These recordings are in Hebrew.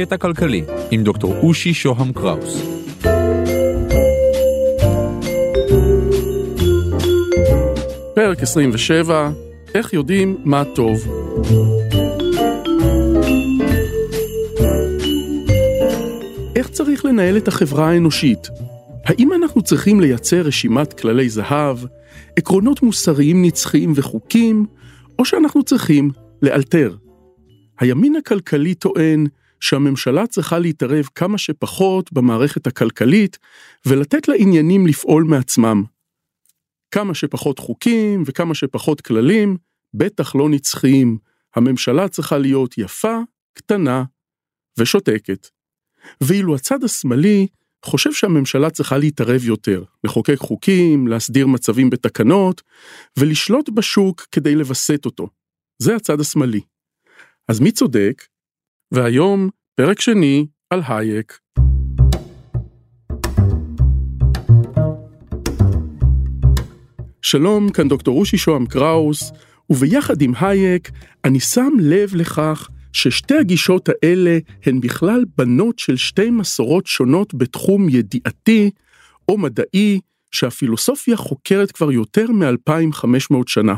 קטע כלכלי עם דוקטור אושי שוהם קראוס. פרק 27, איך יודעים מה טוב. איך צריך לנהל את החברה האנושית? האם אנחנו צריכים לייצר רשימת כללי זהב, עקרונות מוסריים נצחיים וחוקים, או שאנחנו צריכים לאלתר? הימין הכלכלי טוען שהממשלה צריכה להתערב כמה שפחות במערכת הכלכלית ולתת לעניינים לפעול מעצמם. כמה שפחות חוקים וכמה שפחות כללים, בטח לא נצחיים. הממשלה צריכה להיות יפה, קטנה ושותקת. ואילו הצד השמאלי חושב שהממשלה צריכה להתערב יותר, לחוקק חוקים, להסדיר מצבים בתקנות, ולשלוט בשוק כדי לווסת אותו. זה הצד השמאלי. אז מי צודק? והיום, פרק שני על הייק. שלום, כאן דוקטור רושי שוהם קראוס, וביחד עם הייק, אני שם לב לכך ששתי הגישות האלה הן בכלל בנות של שתי מסורות שונות בתחום ידיעתי או מדעי שהפילוסופיה חוקרת כבר יותר מ-2500 שנה.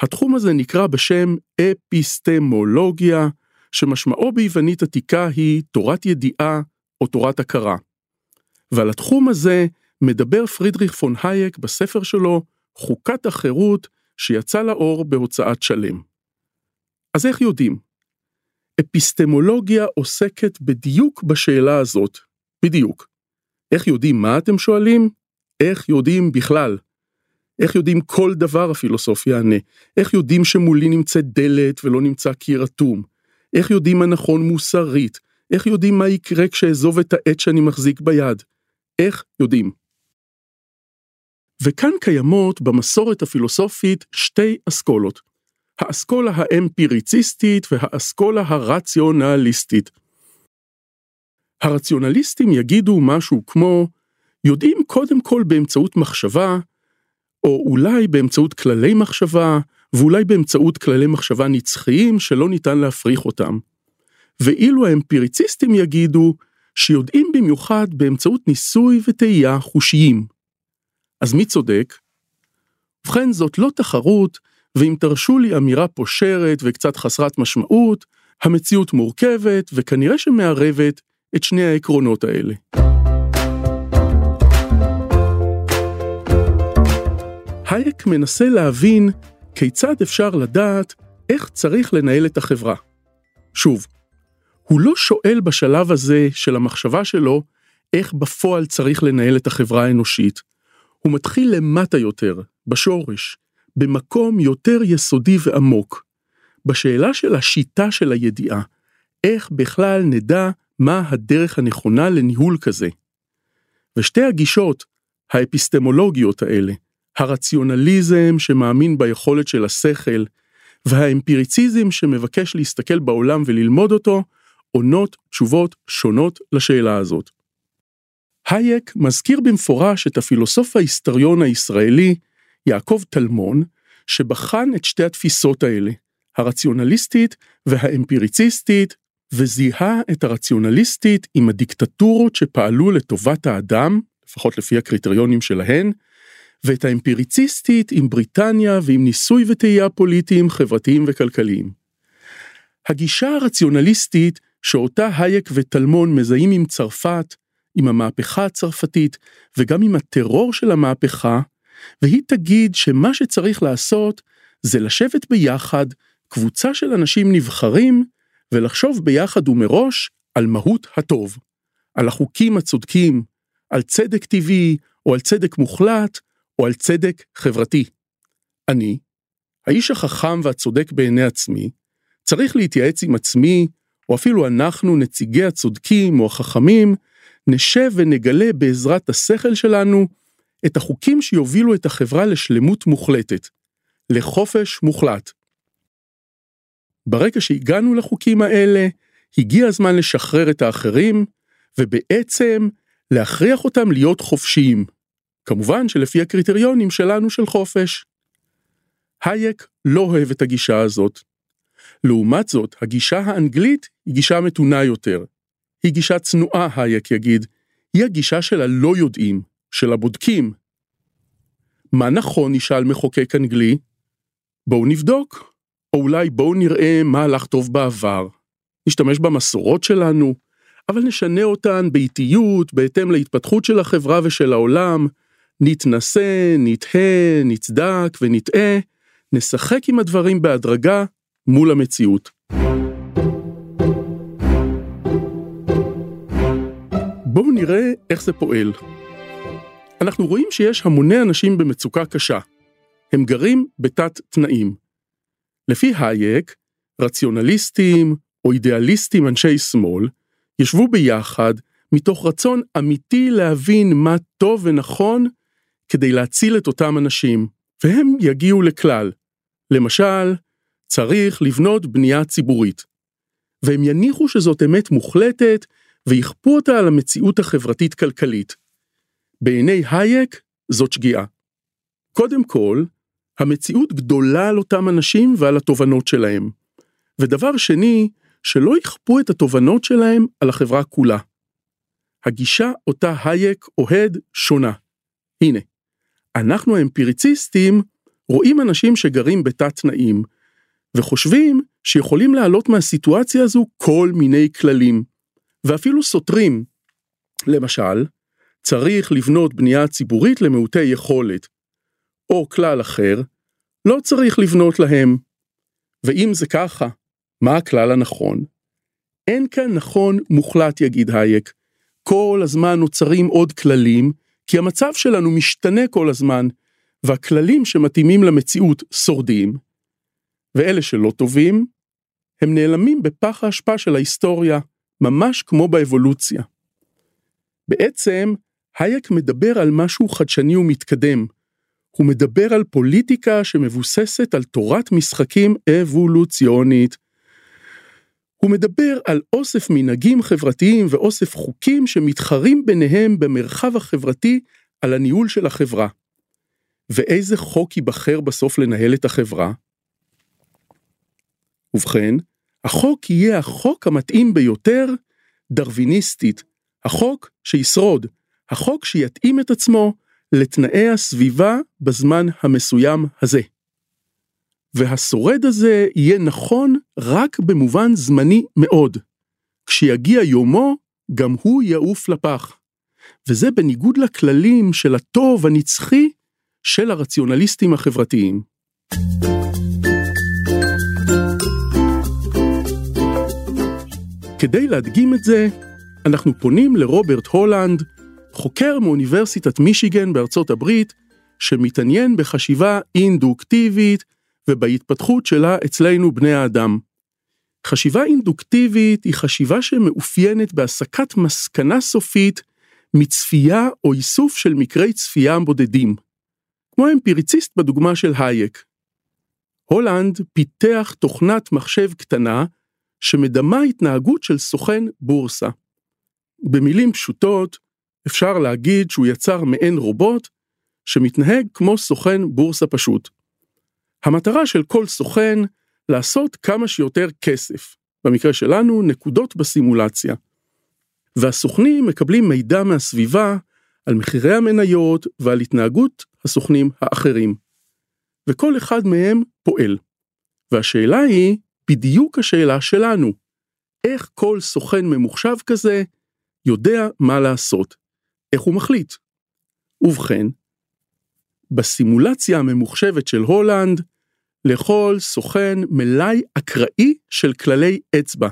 התחום הזה נקרא בשם אפיסטמולוגיה, שמשמעו ביוונית עתיקה היא תורת ידיעה או תורת הכרה. ועל התחום הזה מדבר פרידריך פון הייק בספר שלו חוקת החירות שיצא לאור בהוצאת שלם. אז איך יודעים? אפיסטמולוגיה עוסקת בדיוק בשאלה הזאת, בדיוק. איך יודעים מה אתם שואלים? איך יודעים בכלל? איך יודעים כל דבר הפילוסוף יענה? איך יודעים שמולי נמצאת דלת ולא נמצא קיר אטום? איך יודעים מה נכון מוסרית? איך יודעים מה יקרה כשאעזוב את העט שאני מחזיק ביד? איך יודעים? וכאן קיימות במסורת הפילוסופית שתי אסכולות, האסכולה האמפיריציסטית והאסכולה הרציונליסטית. הרציונליסטים יגידו משהו כמו, יודעים קודם כל באמצעות מחשבה, או אולי באמצעות כללי מחשבה, ואולי באמצעות כללי מחשבה נצחיים שלא ניתן להפריך אותם. ואילו האמפיריציסטים יגידו שיודעים במיוחד באמצעות ניסוי וטעייה חושיים. אז מי צודק? ובכן זאת לא תחרות, ואם תרשו לי אמירה פושרת וקצת חסרת משמעות, המציאות מורכבת וכנראה שמערבת את שני העקרונות האלה. הייק מנסה להבין כיצד אפשר לדעת איך צריך לנהל את החברה. שוב, הוא לא שואל בשלב הזה של המחשבה שלו איך בפועל צריך לנהל את החברה האנושית. הוא מתחיל למטה יותר, בשורש, במקום יותר יסודי ועמוק, בשאלה של השיטה של הידיעה, איך בכלל נדע מה הדרך הנכונה לניהול כזה. ושתי הגישות האפיסטמולוגיות האלה, הרציונליזם שמאמין ביכולת של השכל, והאמפיריציזם שמבקש להסתכל בעולם וללמוד אותו, עונות תשובות שונות לשאלה הזאת. הייק מזכיר במפורש את הפילוסוף ההיסטוריון הישראלי יעקב טלמון, שבחן את שתי התפיסות האלה, הרציונליסטית והאמפיריציסטית, וזיהה את הרציונליסטית עם הדיקטטורות שפעלו לטובת האדם, לפחות לפי הקריטריונים שלהן, ואת האמפיריציסטית עם בריטניה ועם ניסוי וטעייה פוליטיים, חברתיים וכלכליים. הגישה הרציונליסטית שאותה הייק וטלמון מזהים עם צרפת, עם המהפכה הצרפתית וגם עם הטרור של המהפכה, והיא תגיד שמה שצריך לעשות זה לשבת ביחד, קבוצה של אנשים נבחרים, ולחשוב ביחד ומראש על מהות הטוב, על החוקים הצודקים, על צדק טבעי או על צדק מוחלט, או על צדק חברתי. אני, האיש החכם והצודק בעיני עצמי, צריך להתייעץ עם עצמי, או אפילו אנחנו, נציגי הצודקים או החכמים, נשב ונגלה בעזרת השכל שלנו את החוקים שיובילו את החברה לשלמות מוחלטת, לחופש מוחלט. ברגע שהגענו לחוקים האלה, הגיע הזמן לשחרר את האחרים, ובעצם להכריח אותם להיות חופשיים, כמובן שלפי הקריטריונים שלנו של חופש. הייק לא אוהב את הגישה הזאת. לעומת זאת, הגישה האנגלית היא גישה מתונה יותר. היא גישה צנועה, הייק יגיד, היא הגישה של הלא יודעים, של הבודקים. מה נכון, ישאל מחוקק אנגלי? בואו נבדוק, או אולי בואו נראה מה הלך טוב בעבר. נשתמש במסורות שלנו, אבל נשנה אותן באיטיות, בהתאם להתפתחות של החברה ושל העולם, נתנסה, נתהה, נצדק ונטעה, נשחק עם הדברים בהדרגה מול המציאות. בואו נראה איך זה פועל. אנחנו רואים שיש המוני אנשים במצוקה קשה. הם גרים בתת תנאים. לפי הייק, רציונליסטים או אידיאליסטים אנשי שמאל, ישבו ביחד מתוך רצון אמיתי להבין מה טוב ונכון כדי להציל את אותם אנשים, והם יגיעו לכלל. למשל, צריך לבנות בנייה ציבורית. והם יניחו שזאת אמת מוחלטת ויכפו אותה על המציאות החברתית-כלכלית. בעיני הייק זאת שגיאה. קודם כל, המציאות גדולה על אותם אנשים ועל התובנות שלהם. ודבר שני, שלא יכפו את התובנות שלהם על החברה כולה. הגישה אותה הייק אוהד שונה. הנה, אנחנו האמפיריציסטים רואים אנשים שגרים בתת תנאים, וחושבים שיכולים לעלות מהסיטואציה הזו כל מיני כללים, ואפילו סותרים. למשל, צריך לבנות בנייה ציבורית למעוטי יכולת, או כלל אחר, לא צריך לבנות להם. ואם זה ככה, מה הכלל הנכון? אין כאן נכון מוחלט, יגיד הייק. כל הזמן נוצרים עוד כללים, כי המצב שלנו משתנה כל הזמן, והכללים שמתאימים למציאות שורדים, ואלה שלא טובים, הם נעלמים בפח האשפה של ההיסטוריה, ממש כמו באבולוציה. בעצם, הייק מדבר על משהו חדשני ומתקדם. הוא מדבר על פוליטיקה שמבוססת על תורת משחקים אבולוציונית. הוא מדבר על אוסף מנהגים חברתיים ואוסף חוקים שמתחרים ביניהם במרחב החברתי על הניהול של החברה. ואיזה חוק ייבחר בסוף לנהל את החברה? ובכן, החוק יהיה החוק המתאים ביותר דרוויניסטית, החוק שישרוד, החוק שיתאים את עצמו לתנאי הסביבה בזמן המסוים הזה. והשורד הזה יהיה נכון רק במובן זמני מאוד. כשיגיע יומו, גם הוא יעוף לפח. וזה בניגוד לכללים של הטוב הנצחי של הרציונליסטים החברתיים. כדי להדגים את זה, אנחנו פונים לרוברט הולנד, חוקר מאוניברסיטת מישיגן בארצות הברית, שמתעניין בחשיבה אינדוקטיבית ובהתפתחות שלה אצלנו בני האדם. חשיבה אינדוקטיבית היא חשיבה שמאופיינת בהסקת מסקנה סופית מצפייה או איסוף של מקרי צפייה בודדים. כמו האמפיריציסט בדוגמה של הייק. הולנד פיתח תוכנת מחשב קטנה שמדמה התנהגות של סוכן בורסה. במילים פשוטות, אפשר להגיד שהוא יצר מעין רובוט שמתנהג כמו סוכן בורסה פשוט. המטרה של כל סוכן לעשות כמה שיותר כסף, במקרה שלנו נקודות בסימולציה. והסוכנים מקבלים מידע מהסביבה על מחירי המניות ועל התנהגות הסוכנים האחרים. וכל אחד מהם פועל. והשאלה היא בדיוק השאלה שלנו, איך כל סוכן ממוחשב כזה יודע מה לעשות, איך הוא מחליט. ובכן, בסימולציה הממוחשבת של הולנד, לכל סוכן מלאי אקראי של כללי אצבע,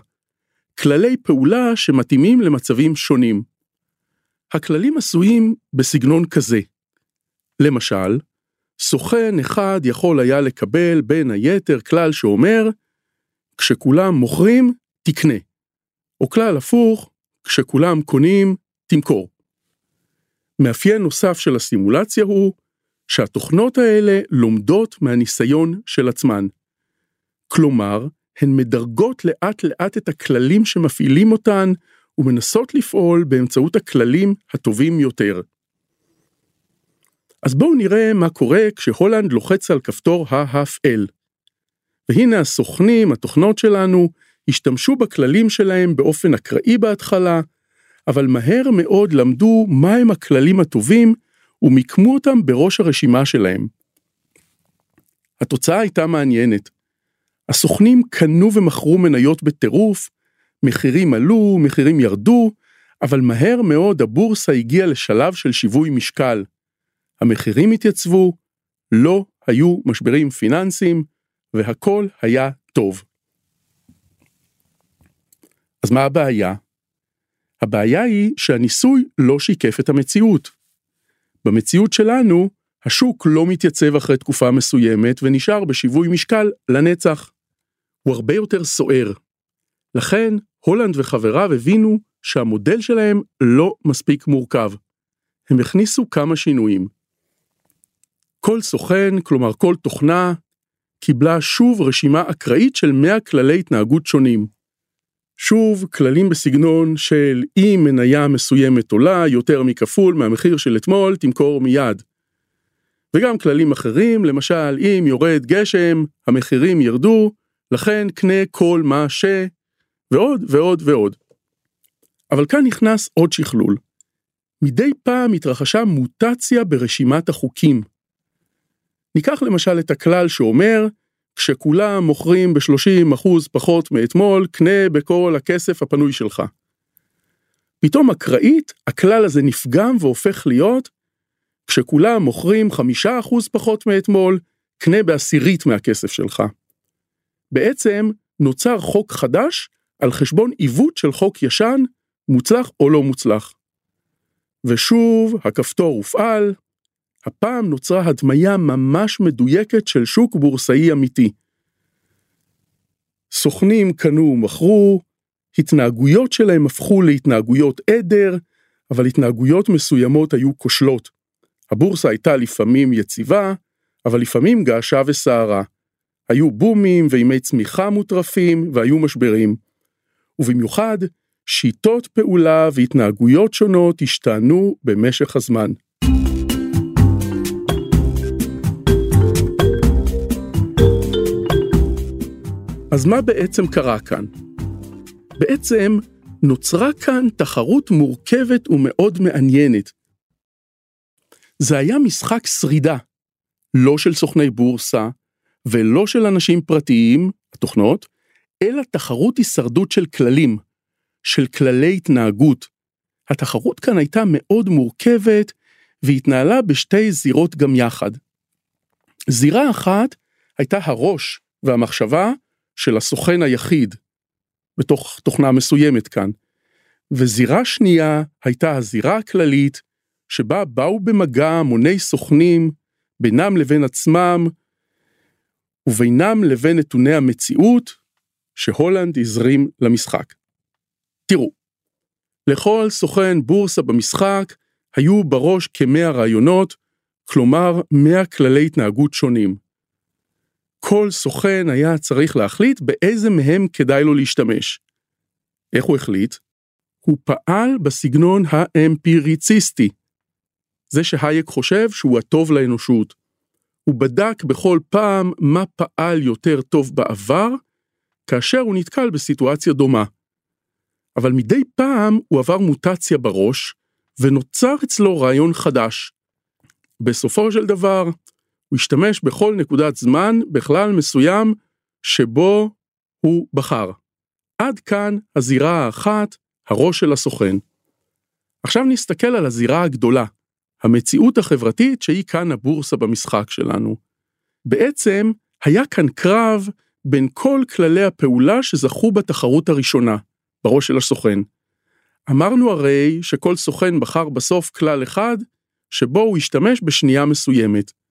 כללי פעולה שמתאימים למצבים שונים. הכללים עשויים בסגנון כזה. למשל, סוכן אחד יכול היה לקבל בין היתר כלל שאומר, כשכולם מוכרים, תקנה. או כלל הפוך, כשכולם קונים, תמכור. מאפיין נוסף של הסימולציה הוא שהתוכנות האלה לומדות מהניסיון של עצמן. כלומר, הן מדרגות לאט לאט את הכללים שמפעילים אותן ומנסות לפעול באמצעות הכללים הטובים יותר. אז בואו נראה מה קורה כשהולנד לוחץ על כפתור ההפעל. והנה הסוכנים, התוכנות שלנו, השתמשו בכללים שלהם באופן אקראי בהתחלה, אבל מהר מאוד למדו מהם הכללים הטובים ומיקמו אותם בראש הרשימה שלהם. התוצאה הייתה מעניינת. הסוכנים קנו ומכרו מניות בטירוף, מחירים עלו, מחירים ירדו, אבל מהר מאוד הבורסה הגיעה לשלב של שיווי משקל. המחירים התייצבו, לא היו משברים פיננסיים, והכל היה טוב. אז מה הבעיה? הבעיה היא שהניסוי לא שיקף את המציאות. במציאות שלנו, השוק לא מתייצב אחרי תקופה מסוימת ונשאר בשיווי משקל לנצח. הוא הרבה יותר סוער. לכן, הולנד וחבריו הבינו שהמודל שלהם לא מספיק מורכב. הם הכניסו כמה שינויים. כל סוכן, כלומר כל תוכנה, קיבלה שוב רשימה אקראית של 100 כללי התנהגות שונים. שוב, כללים בסגנון של אם מניה מסוימת עולה יותר מכפול מהמחיר של אתמול, תמכור מיד. וגם כללים אחרים, למשל, אם יורד גשם, המחירים ירדו, לכן קנה כל מה ש... ועוד ועוד ועוד. אבל כאן נכנס עוד שכלול. מדי פעם התרחשה מוטציה ברשימת החוקים. ניקח למשל את הכלל שאומר, כשכולם מוכרים ב-30% פחות מאתמול, קנה בכל הכסף הפנוי שלך. פתאום אקראית, הכלל הזה נפגם והופך להיות, כשכולם מוכרים 5% פחות מאתמול, קנה בעשירית מהכסף שלך. בעצם נוצר חוק חדש על חשבון עיוות של חוק ישן, מוצלח או לא מוצלח. ושוב, הכפתור הופעל, הפעם נוצרה הדמיה ממש מדויקת של שוק בורסאי אמיתי. סוכנים קנו ומכרו, התנהגויות שלהם הפכו להתנהגויות עדר, אבל התנהגויות מסוימות היו כושלות. הבורסה הייתה לפעמים יציבה, אבל לפעמים געשה וסערה. היו בומים וימי צמיחה מוטרפים והיו משברים. ובמיוחד, שיטות פעולה והתנהגויות שונות השתנו במשך הזמן. אז מה בעצם קרה כאן? בעצם נוצרה כאן תחרות מורכבת ומאוד מעניינת. זה היה משחק שרידה, לא של סוכני בורסה ולא של אנשים פרטיים, התוכנות, אלא תחרות הישרדות של כללים, של כללי התנהגות. התחרות כאן הייתה מאוד מורכבת והתנהלה בשתי זירות גם יחד. זירה אחת הייתה הראש והמחשבה של הסוכן היחיד, בתוך תוכנה מסוימת כאן. וזירה שנייה הייתה הזירה הכללית, שבה באו במגע המוני סוכנים בינם לבין עצמם, ובינם לבין נתוני המציאות שהולנד הזרים למשחק. תראו, לכל סוכן בורסה במשחק היו בראש כמאה רעיונות, כלומר מאה כללי התנהגות שונים. כל סוכן היה צריך להחליט באיזה מהם כדאי לו להשתמש. איך הוא החליט? הוא פעל בסגנון האמפיריציסטי. זה שהייק חושב שהוא הטוב לאנושות. הוא בדק בכל פעם מה פעל יותר טוב בעבר, כאשר הוא נתקל בסיטואציה דומה. אבל מדי פעם הוא עבר מוטציה בראש, ונוצר אצלו רעיון חדש. בסופו של דבר, הוא השתמש בכל נקודת זמן בכלל מסוים שבו הוא בחר. עד כאן הזירה האחת, הראש של הסוכן. עכשיו נסתכל על הזירה הגדולה, המציאות החברתית שהיא כאן הבורסה במשחק שלנו. בעצם היה כאן קרב בין כל כללי הפעולה שזכו בתחרות הראשונה, בראש של הסוכן. אמרנו הרי שכל סוכן בחר בסוף כלל אחד, שבו הוא השתמש בשנייה מסוימת.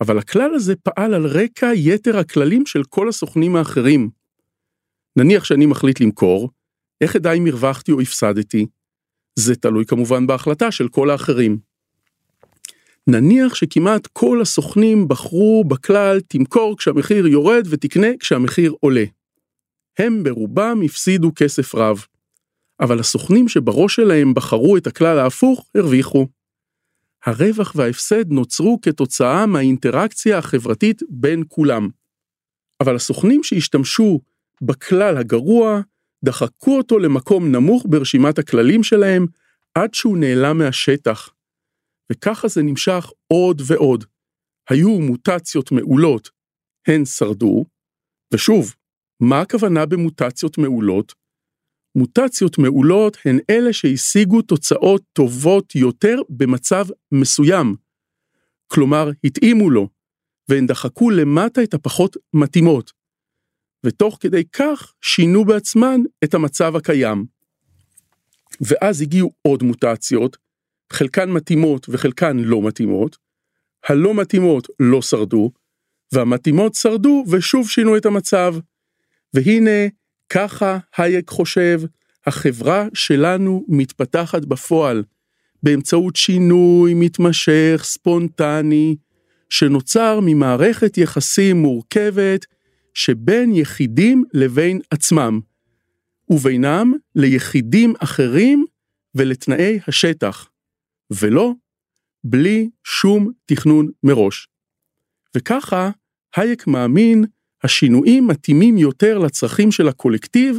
אבל הכלל הזה פעל על רקע יתר הכללים של כל הסוכנים האחרים. נניח שאני מחליט למכור, איך אדע אם הרווחתי או הפסדתי? זה תלוי כמובן בהחלטה של כל האחרים. נניח שכמעט כל הסוכנים בחרו בכלל תמכור כשהמחיר יורד ותקנה כשהמחיר עולה. הם ברובם הפסידו כסף רב. אבל הסוכנים שבראש שלהם בחרו את הכלל ההפוך הרוויחו. הרווח וההפסד נוצרו כתוצאה מהאינטראקציה החברתית בין כולם. אבל הסוכנים שהשתמשו בכלל הגרוע, דחקו אותו למקום נמוך ברשימת הכללים שלהם, עד שהוא נעלם מהשטח. וככה זה נמשך עוד ועוד. היו מוטציות מעולות, הן שרדו, ושוב, מה הכוונה במוטציות מעולות? מוטציות מעולות הן אלה שהשיגו תוצאות טובות יותר במצב מסוים. כלומר, התאימו לו, והן דחקו למטה את הפחות מתאימות. ותוך כדי כך שינו בעצמן את המצב הקיים. ואז הגיעו עוד מוטציות, חלקן מתאימות וחלקן לא מתאימות, הלא מתאימות לא שרדו, והמתאימות שרדו ושוב שינו את המצב. והנה, ככה הייק חושב, החברה שלנו מתפתחת בפועל, באמצעות שינוי מתמשך, ספונטני, שנוצר ממערכת יחסים מורכבת שבין יחידים לבין עצמם, ובינם ליחידים אחרים ולתנאי השטח, ולא בלי שום תכנון מראש. וככה, הייק מאמין, השינויים מתאימים יותר לצרכים של הקולקטיב,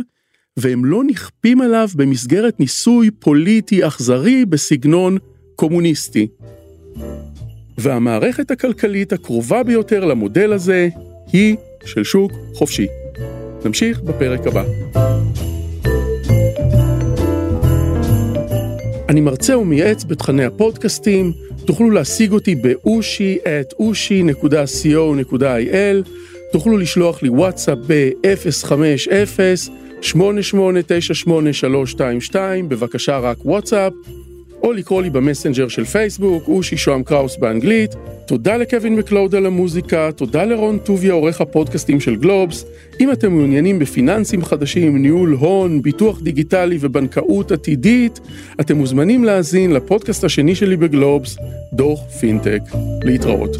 והם לא נכפים עליו במסגרת ניסוי פוליטי אכזרי בסגנון קומוניסטי. והמערכת הכלכלית הקרובה ביותר למודל הזה היא של שוק חופשי. נמשיך בפרק הבא. אני מרצה ומייעץ בתכני הפודקאסטים, תוכלו להשיג אותי באושי את אושי.co.il, תוכלו לשלוח לי וואטסאפ ב-050-8898-322, בבקשה רק וואטסאפ, או לקרוא לי במסנג'ר של פייסבוק, אושי שוהם קראוס באנגלית. תודה לקווין מקלוד על המוזיקה, תודה לרון טוביה, עורך הפודקאסטים של גלובס. אם אתם מעוניינים בפיננסים חדשים, ניהול הון, ביטוח דיגיטלי ובנקאות עתידית, אתם מוזמנים להאזין לפודקאסט השני שלי בגלובס, דוח פינטק. להתראות.